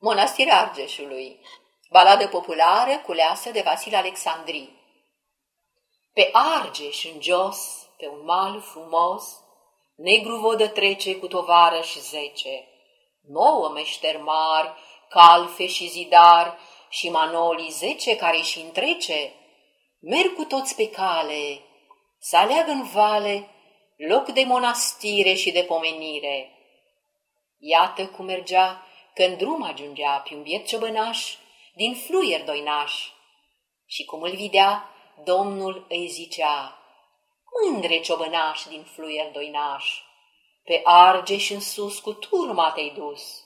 Mănăstirea Argeșului. Baladă populară culeasă de Vasile Alexandri. Pe Argeș în jos, pe un mal frumos, Negru vodă trece cu tovară și zece, Nouă meșteri mari, calfe și zidar, Și manolii zece care și întrece, Merg cu toți pe cale, să aleagă în vale loc de monastire și de pomenire. Iată cum mergea când drum ajungea pe un biet ciobănaș din fluier doinaș. Și cum îl videa, Domnul îi zicea, Mândre ciobănaș din fluier doinaș, pe Argeș în sus cu turma te-ai dus.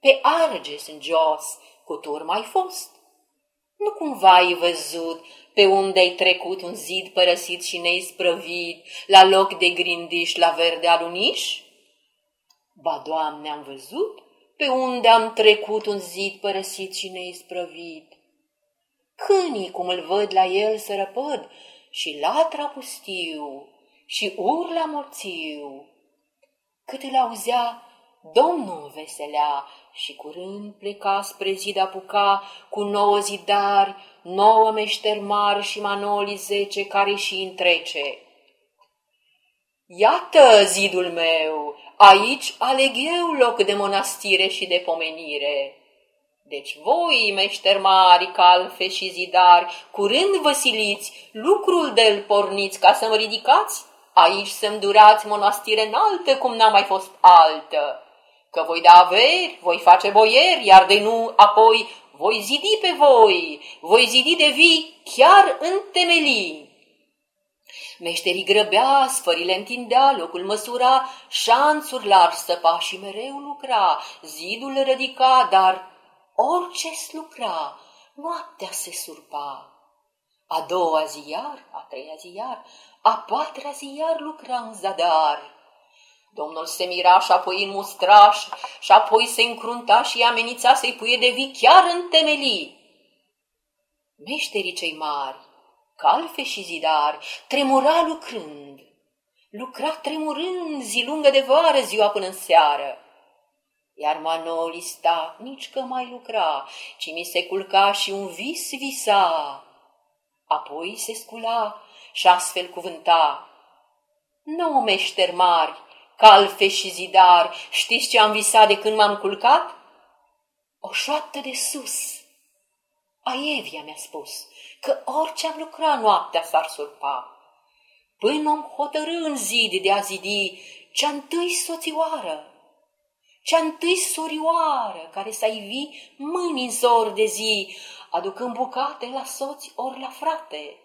Pe Argeș în jos cu turma ai fost. Nu cumva ai văzut pe unde ai trecut un zid părăsit și neisprăvit, la loc de grindiș la verde aluniș? Ba, Doamne, am văzut pe unde am trecut un zid părăsit și neisprăvit. Câinii, cum îl văd la el, să răpăd și latra pustiu și urla morțiu. Cât îl auzea, Domnul veselea și curând pleca spre zid apuca cu nouă zidari, nouă meșteri mari și manoli zece care și întrece. Iată zidul meu, aici aleg eu loc de monastire și de pomenire. Deci voi, meșteri mari, calfe și zidari, curând vă siliți, lucrul de-l porniți ca să mă ridicați, aici să-mi durați monastire înaltă cum n-a mai fost altă. Că voi da averi, voi face boieri, iar de nu apoi voi zidi pe voi, voi zidi de vii chiar în temelii. Meșterii grăbea, sfările întindea, locul măsura, șanțuri largi săpa și mereu lucra, zidul rădica, dar orice lucra, noaptea se surpa. A doua zi iar, a treia zi iar, a patra zi iar lucra în zadar. Domnul se mira și apoi în mustraș și apoi se încrunta și amenința să-i puie de vii chiar în temelii. Meșterii cei mari, calfe și zidari, tremura lucrând. Lucra tremurând zi lungă de vară ziua până în seară. Iar Manoli sta, nici că mai lucra, ci mi se culca și un vis visa. Apoi se scula și astfel cuvânta. Nu meșteri mari, calfe și zidari, știți ce am visat de când m-am culcat? O șoaptă de sus. Aevia mi-a spus că orice am lucrat noaptea s-ar surpa. Până om hotărâ în zid de a zidi cea întâi soțioară, cea întâi sorioară care să ivi mâini în zor de zi, aducând bucate la soți ori la frate.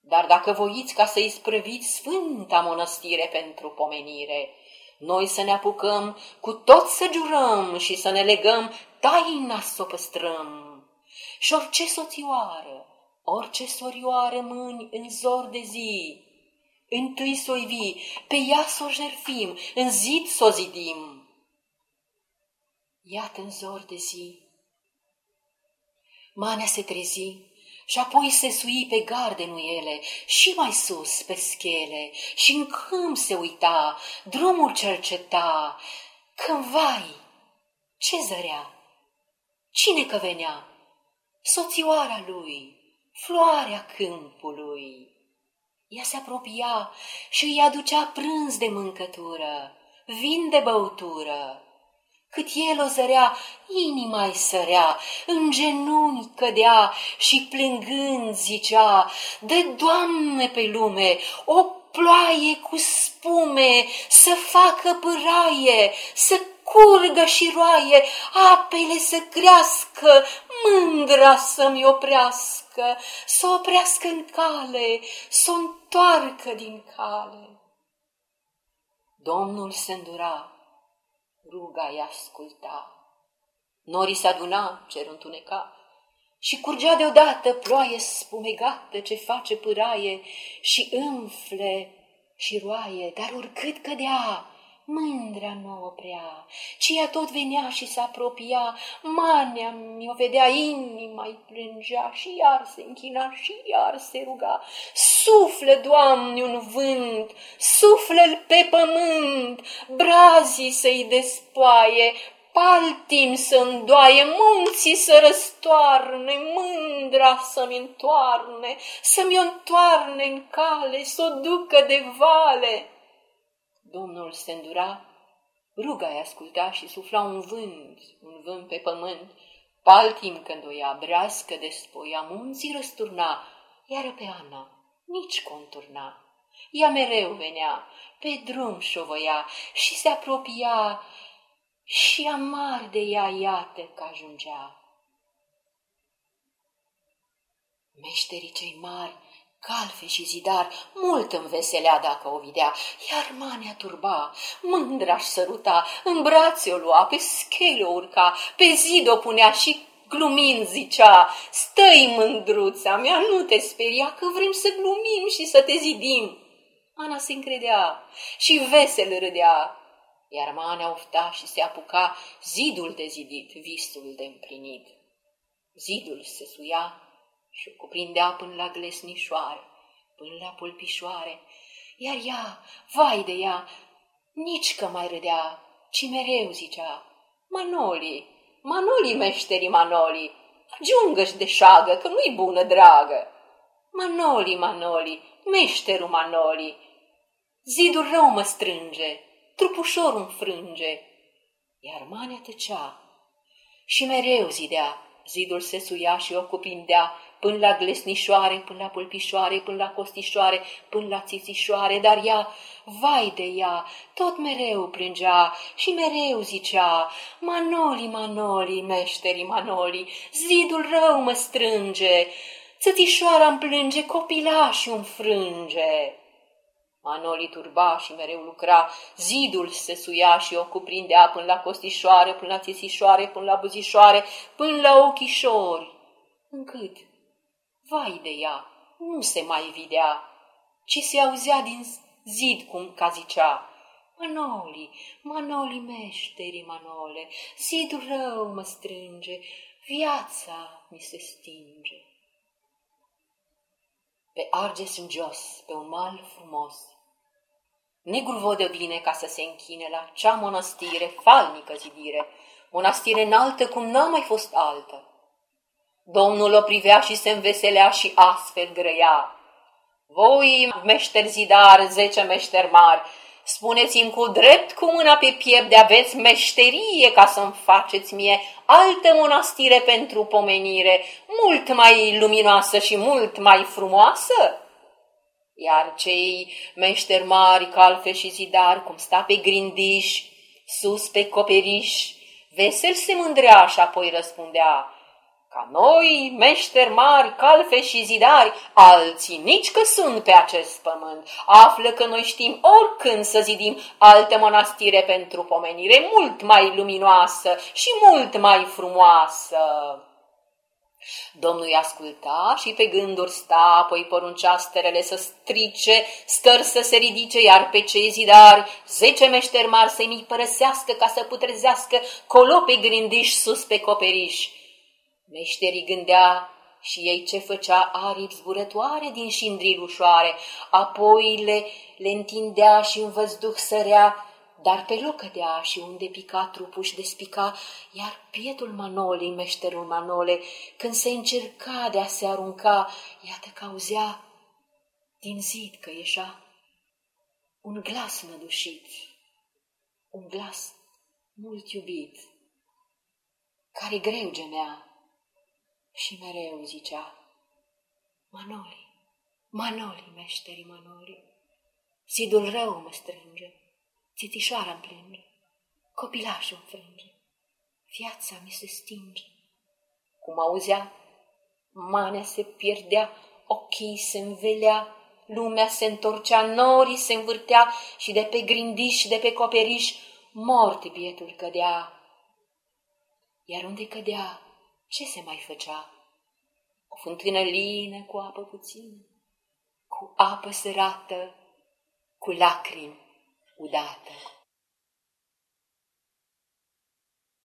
Dar dacă voiți ca să-i sprăviți sfânta mănăstire pentru pomenire, noi să ne apucăm cu tot să jurăm și să ne legăm, taina să o păstrăm. Și orice soțioară, orice sorioară mâini în zor de zi, întâi să o ivi, pe ea să o jerfim, în zid să o zidim. Iată în zor de zi, manea se trezi și apoi se sui pe ele și mai sus pe schele și în câmp se uita, drumul cerceta, când vai, ce zărea, cine că venea? Soțioara lui, floarea câmpului. Ea se apropia și îi aducea prânz de mâncătură, vin de băutură. Cât el o zărea, inima îi sărea, în genunchi cădea și plângând zicea, De Doamne pe lume, o ploaie cu spume, să facă pâraie, să curgă și roaie, apele să crească, mândra să-mi oprească, să oprească în cale, să o întoarcă din cale. Domnul se îndura, ruga i asculta. Norii se aduna, cer întuneca, și curgea deodată ploaie spumegată ce face pâraie și înfle și roaie, dar oricât cădea, mândra nu oprea, ci ea tot venea și se apropia, manea mi-o vedea, inima îi plângea și iar se închina și iar se ruga. Sufle, Doamne, un vânt, sufle-l pe pământ, brazii să-i despoaie, paltim să îndoaie, munții să răstoarne, mândra să-mi întoarne, să-mi o întoarne în cale, să o ducă de vale. Domnul se îndura, ruga-i asculta și sufla un vânt, un vânt pe pământ, paltim când o ia brească de spoia, munții răsturna, iar pe Ana nici conturna. Ea mereu venea, pe drum șovăia și se apropia și amar de ea iată că ajungea. Meșterii cei mari, calfe și zidar, mult înveselea dacă o vedea, iar mania turba, mândraș și săruta, în brațe o lua, pe schele o urca, pe zid o punea și glumind zicea, stai mândruța mea, nu te speria că vrem să glumim și să te zidim. Ana se încredea și vesel râdea, iar Manea ofta și se apuca zidul de zidit, visul de împlinit. Zidul se suia și o cuprindea până la glesnișoare, până la pulpișoare, iar ea, vai de ea, nici că mai râdea, ci mereu zicea, Manoli, Manoli, meșterii Manoli, ajungă-și de șagă, că nu-i bună dragă. Manoli, Manoli, meșterul Manoli, zidul rău mă strânge, trupușor înfrânge. Iar Manea tăcea și mereu zidea, zidul se suia și o cuprindea, până la glesnișoare, până la pulpișoare, până la costișoare, până la țițișoare, dar ea, vai de ea, tot mereu plângea și mereu zicea, Manoli, Manoli, meșterii Manoli, zidul rău mă strânge, țățișoara îmi plânge, copilașul îmi frânge. Manoli turba și mereu lucra, zidul se suia și o cuprindea până la costișoare, până la țițișoare, până la buzișoare, până la ochișori, încât, vai de ea, nu se mai videa, ci se auzea din zid cum ca zicea, Manoli, Manoli meșteri, Manole, zidul rău mă strânge, viața mi se stinge. Pe Arges în jos, pe un mal frumos, Negru vodă bine ca să se închine la cea mănăstire, falnică zidire, mănăstire înaltă cum n-a mai fost altă. Domnul o privea și se înveselea și astfel grăia. Voi, meșteri zidar, zece meșteri mari, spuneți-mi cu drept cu mâna pe piept de aveți meșterie ca să-mi faceți mie altă mănăstire pentru pomenire, mult mai luminoasă și mult mai frumoasă? Iar cei meșteri mari, calfe și zidar, cum sta pe grindiș, sus pe coperiș, vesel se mândrea și apoi răspundea, ca noi, meșteri mari, calfe și zidari, alții nici că sunt pe acest pământ, află că noi știm oricând să zidim alte mănastire pentru pomenire mult mai luminoasă și mult mai frumoasă. Domnul îi asculta și pe gânduri sta, apoi poruncea sterele să strice, stăr să se ridice, iar pe cei zidari, zece meșteri mari să-i mi părăsească ca să putrezească colo pe grindiș sus pe coperiș. Meșterii gândea și ei ce făcea aripi zburătoare din șindril ușoare, apoi le, le întindea și în văzduh sărea, dar pe loc cădea și unde pica trupul și despica, iar pietul Manolei, meșterul Manole, când se încerca de a se arunca, iată că auzea din zid că ieșa un glas nădușit, un glas mult iubit, care greu gemea și mereu zicea, Manoli, Manoli, meșterii Manoli, zidul rău mă strânge, Țitișoara îmi plânge, copilașul îmi frânge, viața mi se stinge. Cum auzea, manea se pierdea, ochii se învelea, lumea se întorcea, norii se învârtea și de pe grindiș și de pe coperiș morte bietul cădea. Iar unde cădea, ce se mai făcea? O fântână lină cu apă puțină, cu apă sărată, cu lacrimi udată.